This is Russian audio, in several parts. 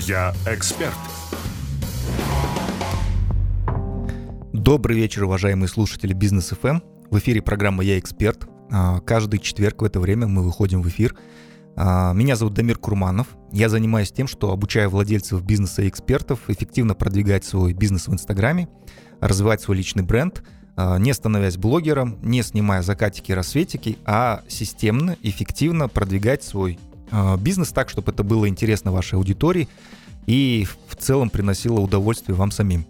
Я эксперт. Добрый вечер, уважаемые слушатели Бизнес ФМ. В эфире программа «Я эксперт». А, каждый четверг в это время мы выходим в эфир. А, меня зовут Дамир Курманов. Я занимаюсь тем, что обучаю владельцев бизнеса и экспертов эффективно продвигать свой бизнес в Инстаграме, развивать свой личный бренд, а, не становясь блогером, не снимая закатики и рассветики, а системно, эффективно продвигать свой бизнес так, чтобы это было интересно вашей аудитории и в целом приносило удовольствие вам самим.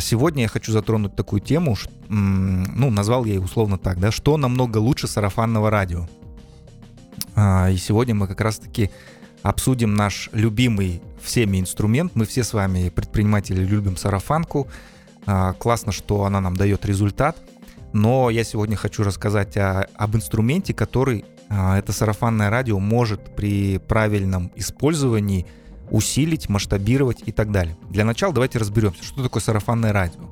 Сегодня я хочу затронуть такую тему, ну, назвал я ее условно так, да, что намного лучше сарафанного радио. А, и сегодня мы как раз-таки обсудим наш любимый всеми инструмент. Мы все с вами, предприниматели, любим сарафанку. А, классно, что она нам дает результат. Но я сегодня хочу рассказать о, об инструменте, который а, это сарафанное радио может при правильном использовании усилить, масштабировать и так далее. Для начала давайте разберемся, что такое сарафанное радио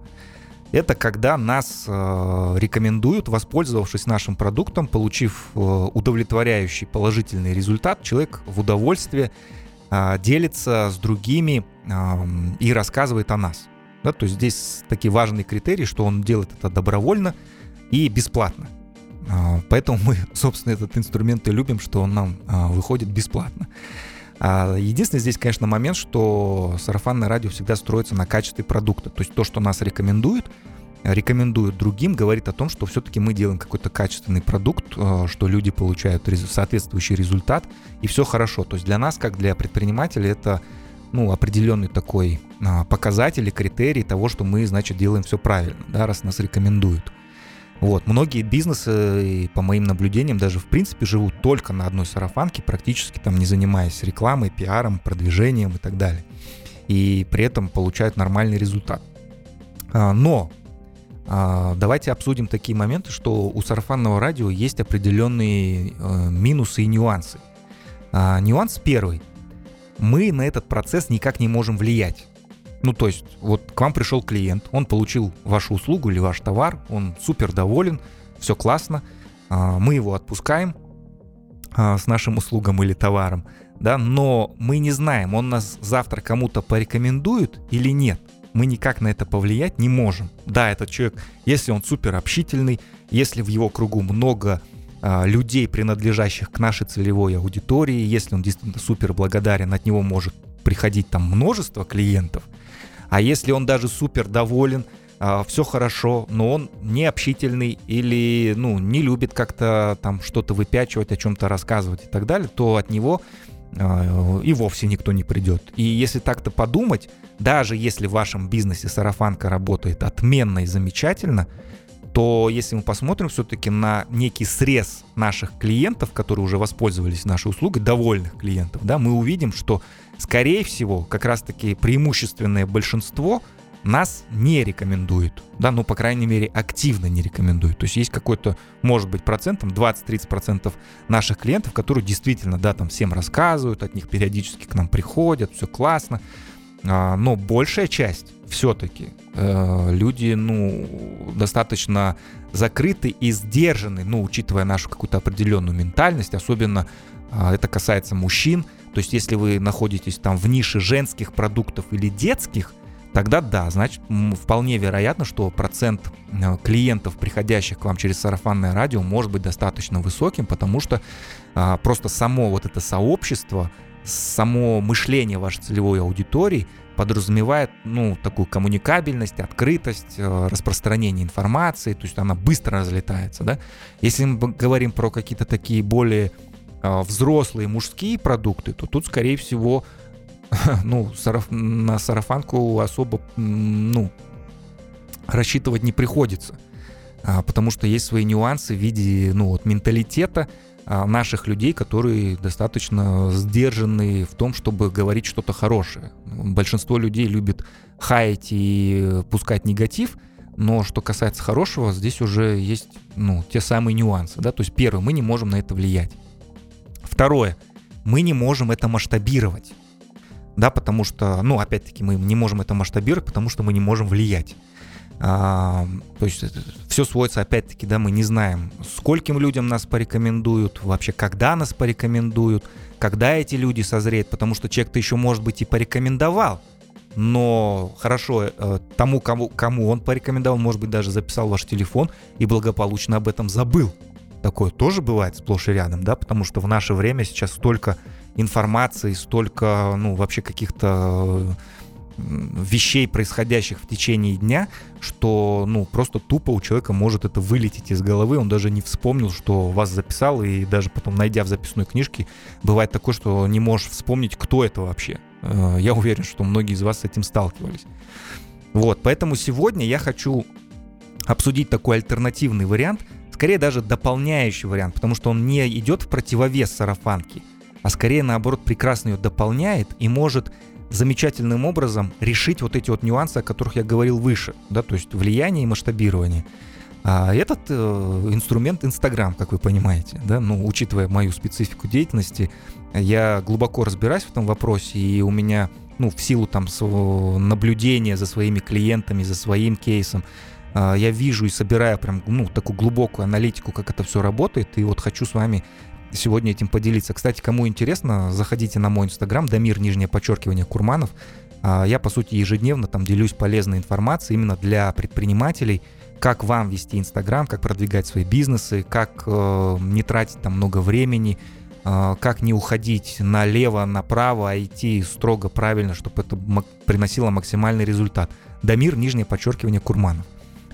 это когда нас э, рекомендуют, воспользовавшись нашим продуктом, получив э, удовлетворяющий положительный результат, человек в удовольствие э, делится с другими э, и рассказывает о нас. Да, то есть здесь такие важные критерии, что он делает это добровольно и бесплатно. Э, поэтому мы, собственно, этот инструмент и любим, что он нам э, выходит бесплатно. А единственный здесь, конечно, момент, что сарафанное радио всегда строится на качестве продукта. То есть то, что нас рекомендует, рекомендуют другим, говорит о том, что все-таки мы делаем какой-то качественный продукт, что люди получают соответствующий результат, и все хорошо. То есть для нас, как для предпринимателя, это ну, определенный такой а, показатель и критерий того, что мы, значит, делаем все правильно, да, раз нас рекомендуют. Вот. Многие бизнесы, по моим наблюдениям, даже в принципе живут только на одной сарафанке, практически там не занимаясь рекламой, пиаром, продвижением и так далее. И при этом получают нормальный результат. А, но а, давайте обсудим такие моменты, что у сарафанного радио есть определенные э, минусы и нюансы. А, нюанс первый. Мы на этот процесс никак не можем влиять. Ну, то есть, вот к вам пришел клиент, он получил вашу услугу или ваш товар, он супер доволен, все классно, а, мы его отпускаем а, с нашим услугам или товаром, да, но мы не знаем, он нас завтра кому-то порекомендует или нет. Мы никак на это повлиять не можем. Да, этот человек, если он супер общительный, если в его кругу много а, людей, принадлежащих к нашей целевой аудитории, если он действительно супер благодарен, от него может приходить там множество клиентов, а если он даже супер доволен, а, все хорошо, но он не общительный или ну, не любит как-то там что-то выпячивать, о чем-то рассказывать и так далее, то от него а, и вовсе никто не придет. И если так-то подумать, даже если в вашем бизнесе сарафанка работает отменно и замечательно, то если мы посмотрим все-таки на некий срез наших клиентов, которые уже воспользовались нашей услугой, довольных клиентов, да, мы увидим, что скорее всего, как раз-таки преимущественное большинство нас не рекомендует, да, ну, по крайней мере, активно не рекомендует. То есть есть какой-то, может быть, процентом, 20-30% наших клиентов, которые действительно, да, там всем рассказывают, от них периодически к нам приходят, все классно, а, но большая часть все-таки э, люди, ну, достаточно закрыты и сдержаны, ну, учитывая нашу какую-то определенную ментальность, особенно э, это касается мужчин, то есть если вы находитесь там в нише женских продуктов или детских, тогда да, значит, вполне вероятно, что процент э, клиентов, приходящих к вам через сарафанное радио, может быть достаточно высоким, потому что а, просто само вот это сообщество, само мышление вашей целевой аудитории подразумевает, ну, такую коммуникабельность, открытость, э, распространение информации, то есть она быстро разлетается, да. Если мы говорим про какие-то такие более а, взрослые мужские продукты, то тут, скорее всего, ну, на сарафанку особо, ну, рассчитывать не приходится. А, потому что есть свои нюансы в виде, ну, вот, менталитета наших людей, которые достаточно сдержаны в том, чтобы говорить что-то хорошее. Большинство людей любит хаять и пускать негатив, но что касается хорошего, здесь уже есть, ну, те самые нюансы, да, то есть первое, мы не можем на это влиять. Второе, мы не можем это масштабировать. Да, потому что, ну, опять-таки, мы не можем это масштабировать, потому что мы не можем влиять. А, то есть все сводится, опять-таки, да, мы не знаем, скольким людям нас порекомендуют, вообще когда нас порекомендуют, когда эти люди созреют, потому что человек-то еще, может быть, и порекомендовал, но хорошо, э, тому, кому, кому он порекомендовал, может быть, даже записал ваш телефон и благополучно об этом забыл. Такое тоже бывает сплошь и рядом, да, потому что в наше время сейчас столько информации, столько, ну, вообще каких-то вещей, происходящих в течение дня, что, ну, просто тупо у человека может это вылететь из головы, он даже не вспомнил, что вас записал, и даже потом, найдя в записной книжке, бывает такое, что не можешь вспомнить, кто это вообще. Э, я уверен, что многие из вас с этим сталкивались. Вот, поэтому сегодня я хочу обсудить такой альтернативный вариант, скорее даже дополняющий вариант, потому что он не идет в противовес сарафанке, а скорее наоборот прекрасно ее дополняет и может замечательным образом решить вот эти вот нюансы, о которых я говорил выше, да, то есть влияние и масштабирование. А этот э, инструмент Инстаграм, как вы понимаете, да, ну, учитывая мою специфику деятельности, я глубоко разбираюсь в этом вопросе, и у меня, ну, в силу там наблюдения за своими клиентами, за своим кейсом, э, я вижу и собираю прям, ну, такую глубокую аналитику, как это все работает, и вот хочу с вами сегодня этим поделиться. Кстати, кому интересно, заходите на мой инстаграм, Дамир, нижнее подчеркивание, Курманов. А, я, по сути, ежедневно там делюсь полезной информацией именно для предпринимателей, как вам вести Инстаграм, как продвигать свои бизнесы, как э, не тратить там много времени, э, как не уходить налево, направо, а идти строго правильно, чтобы это приносило максимальный результат. Дамир, нижнее подчеркивание, Курманов.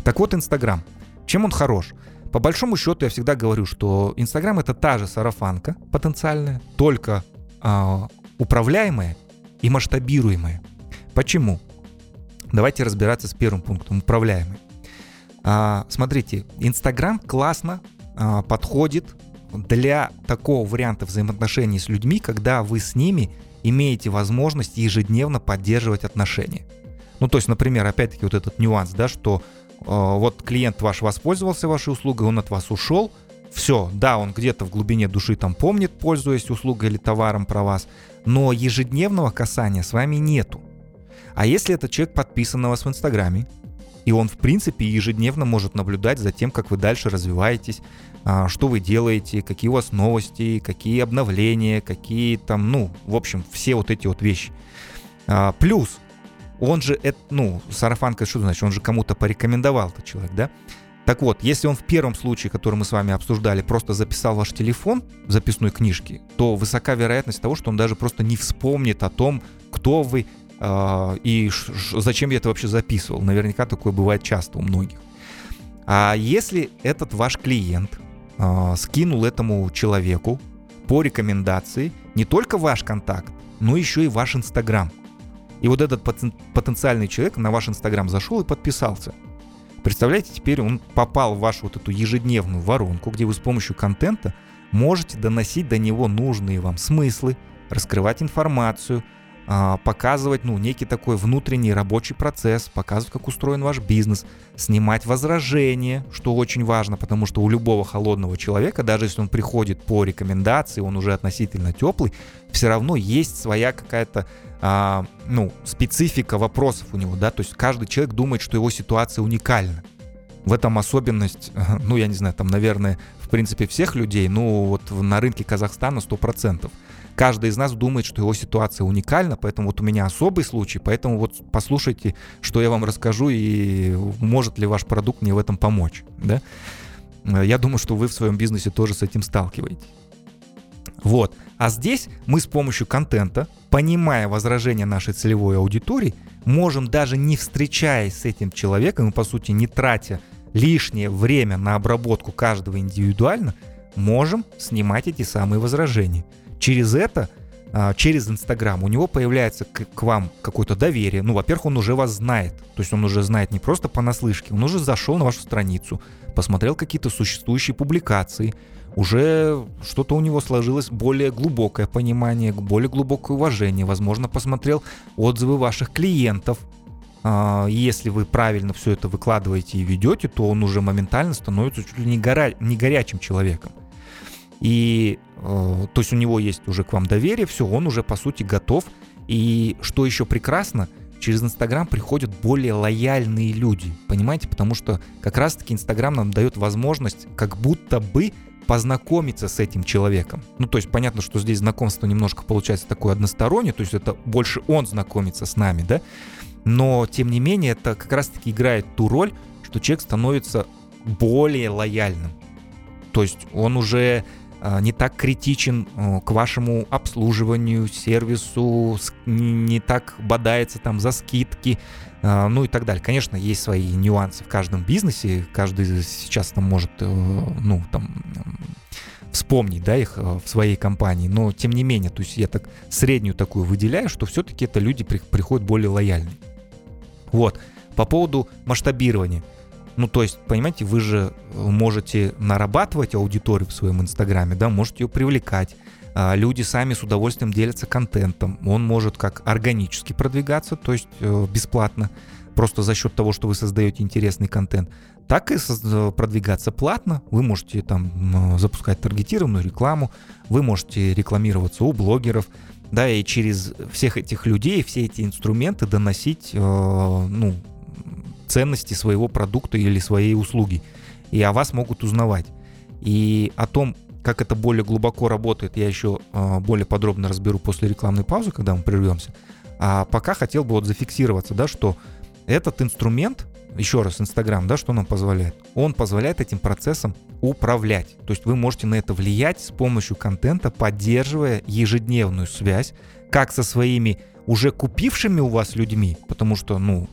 Так вот, Инстаграм. Чем он хорош? По большому счету я всегда говорю, что Инстаграм это та же сарафанка потенциальная, только э, управляемая и масштабируемая. Почему? Давайте разбираться с первым пунктом, управляемый. А, смотрите, Инстаграм классно а, подходит для такого варианта взаимоотношений с людьми, когда вы с ними имеете возможность ежедневно поддерживать отношения. Ну, то есть, например, опять-таки вот этот нюанс, да, что вот клиент ваш воспользовался вашей услугой, он от вас ушел, все, да, он где-то в глубине души там помнит, пользуясь услугой или товаром про вас, но ежедневного касания с вами нету. А если этот человек подписан на вас в Инстаграме, и он, в принципе, ежедневно может наблюдать за тем, как вы дальше развиваетесь, а, что вы делаете, какие у вас новости, какие обновления, какие там, ну, в общем, все вот эти вот вещи. А, плюс он же, это, ну, сарафанка, что значит, он же кому-то порекомендовал, этот человек, да? Так вот, если он в первом случае, который мы с вами обсуждали, просто записал ваш телефон в записной книжке, то высока вероятность того, что он даже просто не вспомнит о том, кто вы э, и зачем я это вообще записывал. Наверняка такое бывает часто у многих. А если этот ваш клиент э, скинул этому человеку по рекомендации не только ваш контакт, но еще и ваш Инстаграм, и вот этот потенциальный человек на ваш Инстаграм зашел и подписался. Представляете, теперь он попал в вашу вот эту ежедневную воронку, где вы с помощью контента можете доносить до него нужные вам смыслы, раскрывать информацию, показывать, ну, некий такой внутренний рабочий процесс, показывать, как устроен ваш бизнес, снимать возражения, что очень важно, потому что у любого холодного человека, даже если он приходит по рекомендации, он уже относительно теплый, все равно есть своя какая-то а, ну, специфика вопросов у него, да, то есть каждый человек думает, что его ситуация уникальна. В этом особенность, ну, я не знаю, там, наверное, в принципе, всех людей, ну, вот на рынке Казахстана 100%. Каждый из нас думает, что его ситуация уникальна, поэтому вот у меня особый случай, поэтому вот послушайте, что я вам расскажу и может ли ваш продукт мне в этом помочь, да. Я думаю, что вы в своем бизнесе тоже с этим сталкиваетесь. Вот. А здесь мы с помощью контента, понимая возражения нашей целевой аудитории, можем даже не встречаясь с этим человеком и, по сути, не тратя лишнее время на обработку каждого индивидуально, можем снимать эти самые возражения. Через это, а, через Инстаграм, у него появляется к, к вам какое-то доверие. Ну, во-первых, он уже вас знает. То есть он уже знает не просто понаслышке, он уже зашел на вашу страницу, посмотрел какие-то существующие публикации, уже что-то у него сложилось более глубокое понимание, более глубокое уважение. Возможно, посмотрел отзывы ваших клиентов. А, если вы правильно все это выкладываете и ведете, то он уже моментально становится чуть ли не, гора... не горячим человеком. И э, то есть у него есть уже к вам доверие, все, он уже по сути готов. И что еще прекрасно, через Инстаграм приходят более лояльные люди, понимаете? Потому что как раз-таки Инстаграм нам дает возможность как будто бы познакомиться с этим человеком. Ну, то есть понятно, что здесь знакомство немножко получается такое одностороннее, то есть это больше он знакомится с нами, да? Но, тем не менее, это как раз-таки играет ту роль, что человек становится более лояльным. То есть он уже не так критичен а, к вашему обслуживанию, сервису, не так бодается там за скидки, а, ну и так далее. Конечно, есть свои нюансы в каждом бизнесе, каждый сейчас там может, э, ну, там, вспомнить, да, их в своей компании, но тем не менее, то есть я так среднюю такую выделяю, что все-таки это люди приходят более лояльные. Вот. По поводу масштабирования. Ну, то есть, понимаете, вы же э, можете нарабатывать аудиторию в своем инстаграме, да, можете ее привлекать. А, люди сами с удовольствием делятся контентом. Он может как органически продвигаться, то есть э, бесплатно, просто за счет того, что вы создаете интересный контент, так и э, продвигаться платно. Вы можете там запускать таргетированную рекламу, вы можете рекламироваться у блогеров, да, и через всех этих людей, все эти инструменты доносить, ну, ценности своего продукта или своей услуги. И о вас могут узнавать. И о том, как это более глубоко работает, я еще э, более подробно разберу после рекламной паузы, когда мы прервемся. А пока хотел бы вот зафиксироваться, да, что этот инструмент, еще раз, Инстаграм, да, что нам позволяет? Он позволяет этим процессом управлять. То есть вы можете на это влиять с помощью контента, поддерживая ежедневную связь как со своими уже купившими у вас людьми, потому что, ну,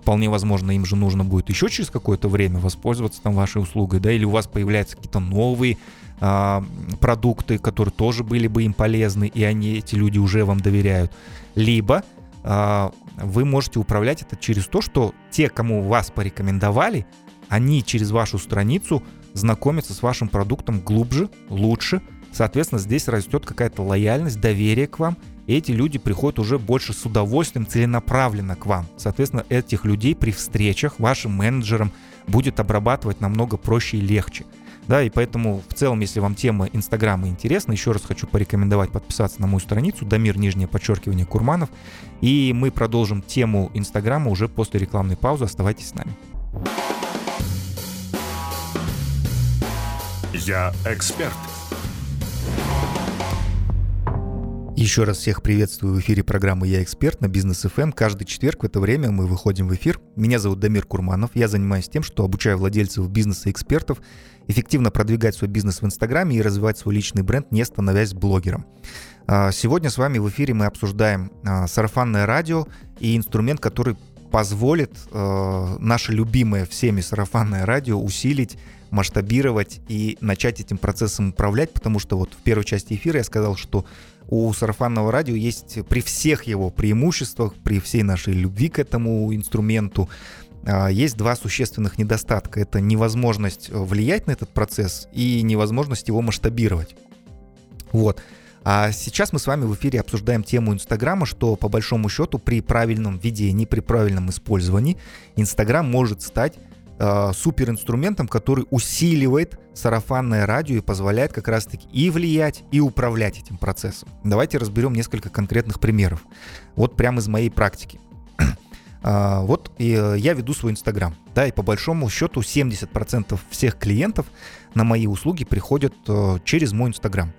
вполне возможно, им же нужно будет еще через какое-то время воспользоваться там вашей услугой, да, или у вас появляются какие-то новые а, продукты, которые тоже были бы им полезны, и они, эти люди уже вам доверяют. Либо а, вы можете управлять это через то, что те, кому вас порекомендовали, они через вашу страницу знакомятся с вашим продуктом глубже, лучше. Соответственно, здесь растет какая-то лояльность, доверие к вам, эти люди приходят уже больше с удовольствием, целенаправленно к вам. Соответственно, этих людей при встречах вашим менеджерам будет обрабатывать намного проще и легче. Да, и поэтому в целом, если вам тема Инстаграма интересна, еще раз хочу порекомендовать подписаться на мою страницу Дамир, нижнее подчеркивание, Курманов. И мы продолжим тему Инстаграма уже после рекламной паузы. Оставайтесь с нами. Я эксперт. Еще раз всех приветствую в эфире программы «Я эксперт» на Бизнес FM. Эм. Каждый четверг в это время мы выходим в эфир. Меня зовут Дамир Курманов. Я занимаюсь тем, что обучаю владельцев бизнеса и экспертов эффективно продвигать свой бизнес в Инстаграме и развивать свой личный бренд, не становясь блогером. А, сегодня с вами в эфире мы обсуждаем а, сарафанное радио и инструмент, который позволит а, наше любимое всеми сарафанное радио усилить масштабировать и начать этим процессом управлять, потому что вот в первой части эфира я сказал, что у сарафанного радио есть при всех его преимуществах, при всей нашей любви к этому инструменту, а, есть два существенных недостатка. Это невозможность влиять на этот процесс и невозможность его масштабировать. Вот. А сейчас мы с вами в эфире обсуждаем тему Инстаграма, что по большому счету при правильном ведении, при правильном использовании Инстаграм может стать э, суперинструментом, который усиливает сарафанное радио и позволяет как раз-таки и влиять, и управлять этим процессом. Давайте разберем несколько конкретных примеров. Вот прямо из моей практики. Uh, вот и, uh, я веду свой Инстаграм, да, и по большому счету 70% всех клиентов на мои услуги приходят uh, через мой Инстаграм.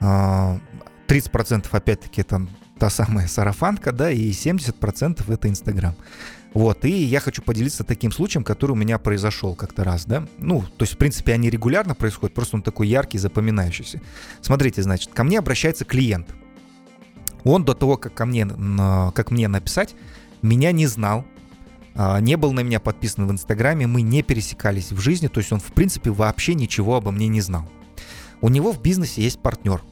30% опять-таки это та самая сарафанка, да, и 70% это Инстаграм. Вот, и я хочу поделиться таким случаем, который у меня произошел как-то раз, да. Ну, то есть, в принципе, они регулярно происходят, просто он такой яркий, запоминающийся. Смотрите, значит, ко мне обращается клиент. Он до того, как ко мне, как мне написать, меня не знал, а, не был на меня подписан в Инстаграме, мы не пересекались в жизни, то есть он, в принципе, вообще ничего обо мне не знал. У него в бизнесе есть партнер.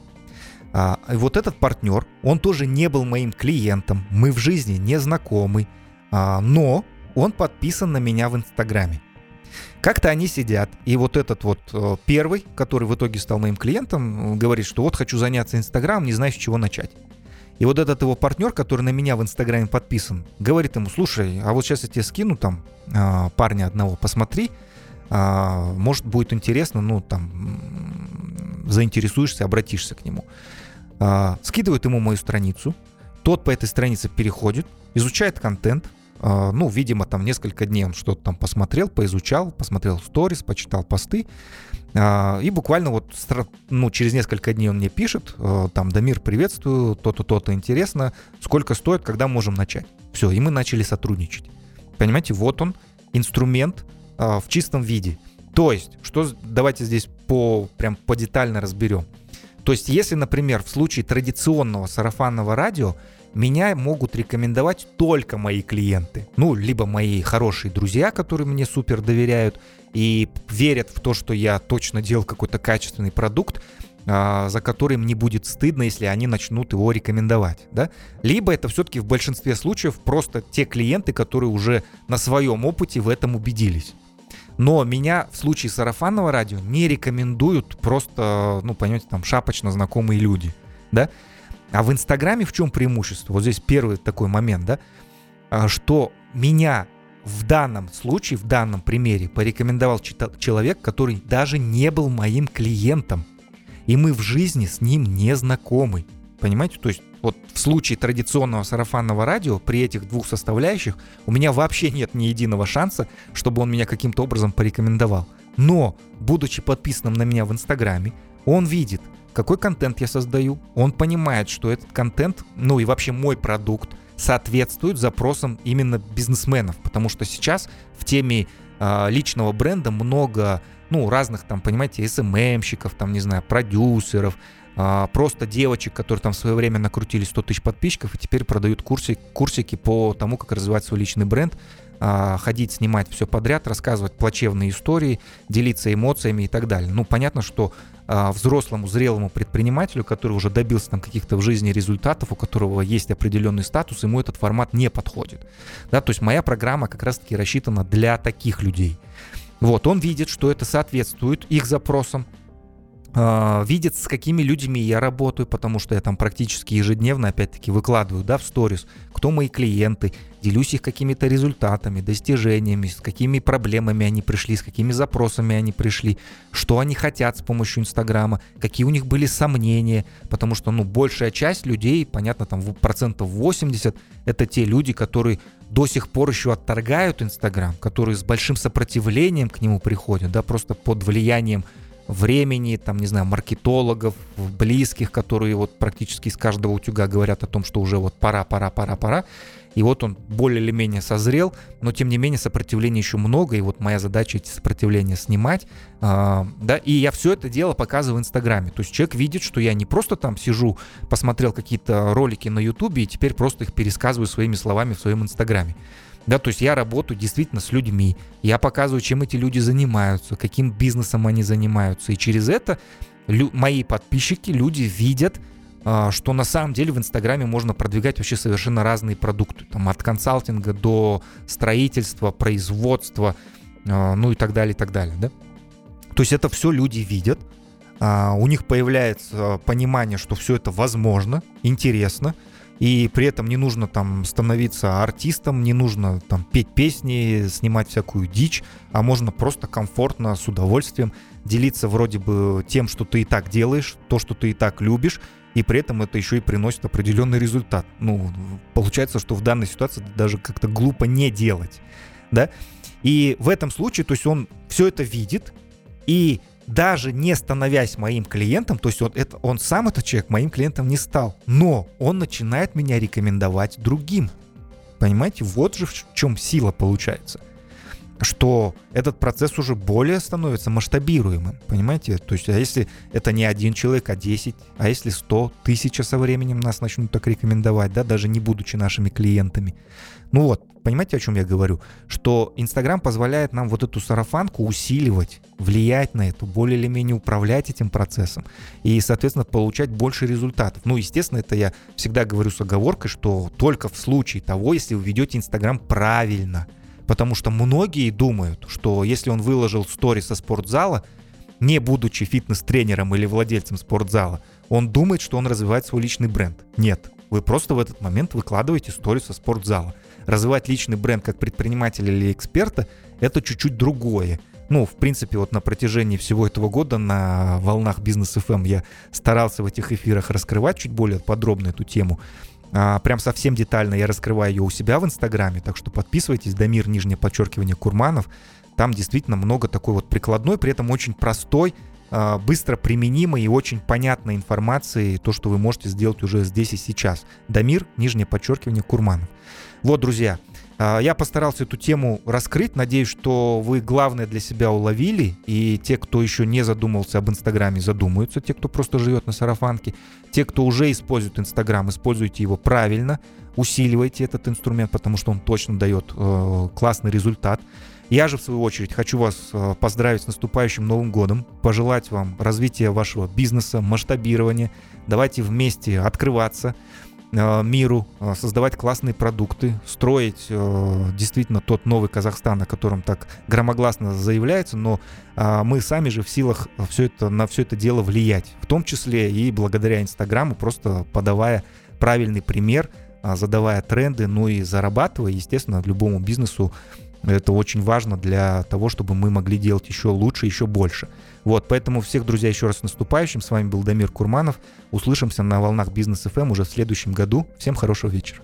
А, и вот этот партнер, он тоже не был моим клиентом, мы в жизни не знакомы, а, но он подписан на меня в Инстаграме. Как-то они сидят, и вот этот вот э, первый, который в итоге стал моим клиентом, говорит, что вот хочу заняться Инстаграмом, не знаю, с чего начать. И вот этот его партнер, который на меня в Инстаграме подписан, говорит ему, слушай, а вот сейчас я тебе скину там а, парня одного, посмотри, а, может будет интересно, ну там заинтересуешься, обратишься к нему. Скидывает ему мою страницу, тот по этой странице переходит, изучает контент, а, ну, видимо, там несколько дней он что-то там посмотрел, поизучал, посмотрел сторис, почитал посты, а, и буквально вот ну, через несколько дней он мне пишет, а, там, Дамир, приветствую, то-то, то-то интересно, сколько стоит, когда можем начать. Все, и мы начали сотрудничать. Понимаете, вот он, инструмент в чистом виде. То есть, что давайте здесь по прям по детально разберем. То есть, если, например, в случае традиционного сарафанного радио меня могут рекомендовать только мои клиенты. Ну, либо мои хорошие друзья, которые мне супер доверяют и верят в то, что я точно делал какой-то качественный продукт, а, за который мне будет стыдно, если они начнут его рекомендовать. Да? Либо это все-таки в большинстве случаев просто те клиенты, которые уже на своем опыте в этом убедились. Но меня в случае сарафанного радио не рекомендуют просто, ну, понимаете, там шапочно знакомые люди. Да? А в Инстаграме в чем преимущество? Вот здесь первый такой момент, да, а, что меня в данном случае, в данном примере порекомендовал человек, который даже не был моим клиентом. И мы в жизни с ним не знакомы. Понимаете? То есть вот в случае традиционного сарафанного радио при этих двух составляющих у меня вообще нет ни единого шанса, чтобы он меня каким-то образом порекомендовал. Но, будучи подписанным на меня в Инстаграме, он видит, какой контент я создаю, он понимает, что этот контент, ну и вообще мой продукт, соответствует запросам именно бизнесменов, потому что сейчас в теме э, личного бренда много, ну, разных там, понимаете, СММщиков, там, не знаю, продюсеров, э, просто девочек, которые там в свое время накрутили 100 тысяч подписчиков и теперь продают курсы, курсики по тому, как развивать свой личный бренд, э, ходить, снимать все подряд, рассказывать плачевные истории, делиться эмоциями и так далее. Ну, понятно, что а, взрослому, зрелому предпринимателю, который уже добился там каких-то в жизни результатов, у которого есть определенный статус, ему этот формат не подходит. Да, то есть моя программа как раз-таки рассчитана для таких людей. Вот, он видит, что это соответствует их запросам, видит, с какими людьми я работаю, потому что я там практически ежедневно, опять-таки, выкладываю, да, в сторис, кто мои клиенты, делюсь их какими-то результатами, достижениями, с какими проблемами они пришли, с какими запросами они пришли, что они хотят с помощью Инстаграма, какие у них были сомнения, потому что, ну, большая часть людей, понятно, там, процентов 80, это те люди, которые до сих пор еще отторгают Инстаграм, которые с большим сопротивлением к нему приходят, да, просто под влиянием времени, там, не знаю, маркетологов, близких, которые вот практически из каждого утюга говорят о том, что уже вот пора, пора, пора, пора. И вот он более или менее созрел, но тем не менее сопротивления еще много, и вот моя задача эти сопротивления снимать. А, да, и я все это дело показываю в Инстаграме. То есть человек видит, что я не просто там сижу, посмотрел какие-то ролики на Ютубе и теперь просто их пересказываю своими словами в своем Инстаграме. Да, то есть я работаю действительно с людьми, я показываю, чем эти люди занимаются, каким бизнесом они занимаются. И через это лю- мои подписчики, люди видят, а, что на самом деле в Инстаграме можно продвигать вообще совершенно разные продукты. Там от консалтинга до строительства, производства, а, ну и так далее, и так далее. Да? То есть это все люди видят, а, у них появляется понимание, что все это возможно, интересно, и при этом не нужно там становиться артистом, не нужно там петь песни, снимать всякую дичь, а можно просто комфортно, с удовольствием делиться вроде бы тем, что ты и так делаешь, то, что ты и так любишь, и при этом это еще и приносит определенный результат. Ну, получается, что в данной ситуации даже как-то глупо не делать, да? И в этом случае, то есть он все это видит, и даже не становясь моим клиентом, то есть он, это, он сам, этот человек, моим клиентом не стал, но он начинает меня рекомендовать другим. Понимаете, вот же в чем сила получается. Что этот процесс уже более становится масштабируемым, понимаете? То есть, а если это не один человек, а 10, а если 100, тысяча со временем нас начнут так рекомендовать, да, даже не будучи нашими клиентами. Ну вот, понимаете, о чем я говорю? Что Инстаграм позволяет нам вот эту сарафанку усиливать, влиять на это, более или менее управлять этим процессом и, соответственно, получать больше результатов. Ну, естественно, это я всегда говорю с оговоркой, что только в случае того, если вы ведете Инстаграм правильно. Потому что многие думают, что если он выложил стори со спортзала, не будучи фитнес-тренером или владельцем спортзала, он думает, что он развивает свой личный бренд. Нет, вы просто в этот момент выкладываете стори со спортзала развивать личный бренд как предпринимателя или эксперта, это чуть-чуть другое. Ну, в принципе, вот на протяжении всего этого года на волнах бизнес FM я старался в этих эфирах раскрывать чуть более подробно эту тему. А, прям совсем детально я раскрываю ее у себя в Инстаграме, так что подписывайтесь, Дамир, нижнее подчеркивание, Курманов. Там действительно много такой вот прикладной, при этом очень простой, а, быстро применимой и очень понятной информации, то, что вы можете сделать уже здесь и сейчас. Дамир, нижнее подчеркивание, Курманов. Вот, друзья, я постарался эту тему раскрыть. Надеюсь, что вы главное для себя уловили. И те, кто еще не задумывался об Инстаграме, задумаются. Те, кто просто живет на сарафанке. Те, кто уже использует Инстаграм, используйте его правильно. Усиливайте этот инструмент, потому что он точно дает э, классный результат. Я же, в свою очередь, хочу вас э, поздравить с наступающим Новым годом, пожелать вам развития вашего бизнеса, масштабирования. Давайте вместе открываться, миру, э, создавать классные продукты, строить э, действительно тот новый Казахстан, о котором так громогласно заявляется, но мы сами же в силах все это, на все это дело влиять, в том числе и благодаря Инстаграму, просто подавая правильный пример, задавая тренды, ну и зарабатывая, естественно, любому бизнесу это очень важно для того, чтобы мы могли делать еще лучше, еще больше. Вот, поэтому всех, друзья, еще раз наступающим. С вами был Дамир Курманов. Услышимся на волнах Бизнес FM уже в следующем году. Всем хорошего вечера.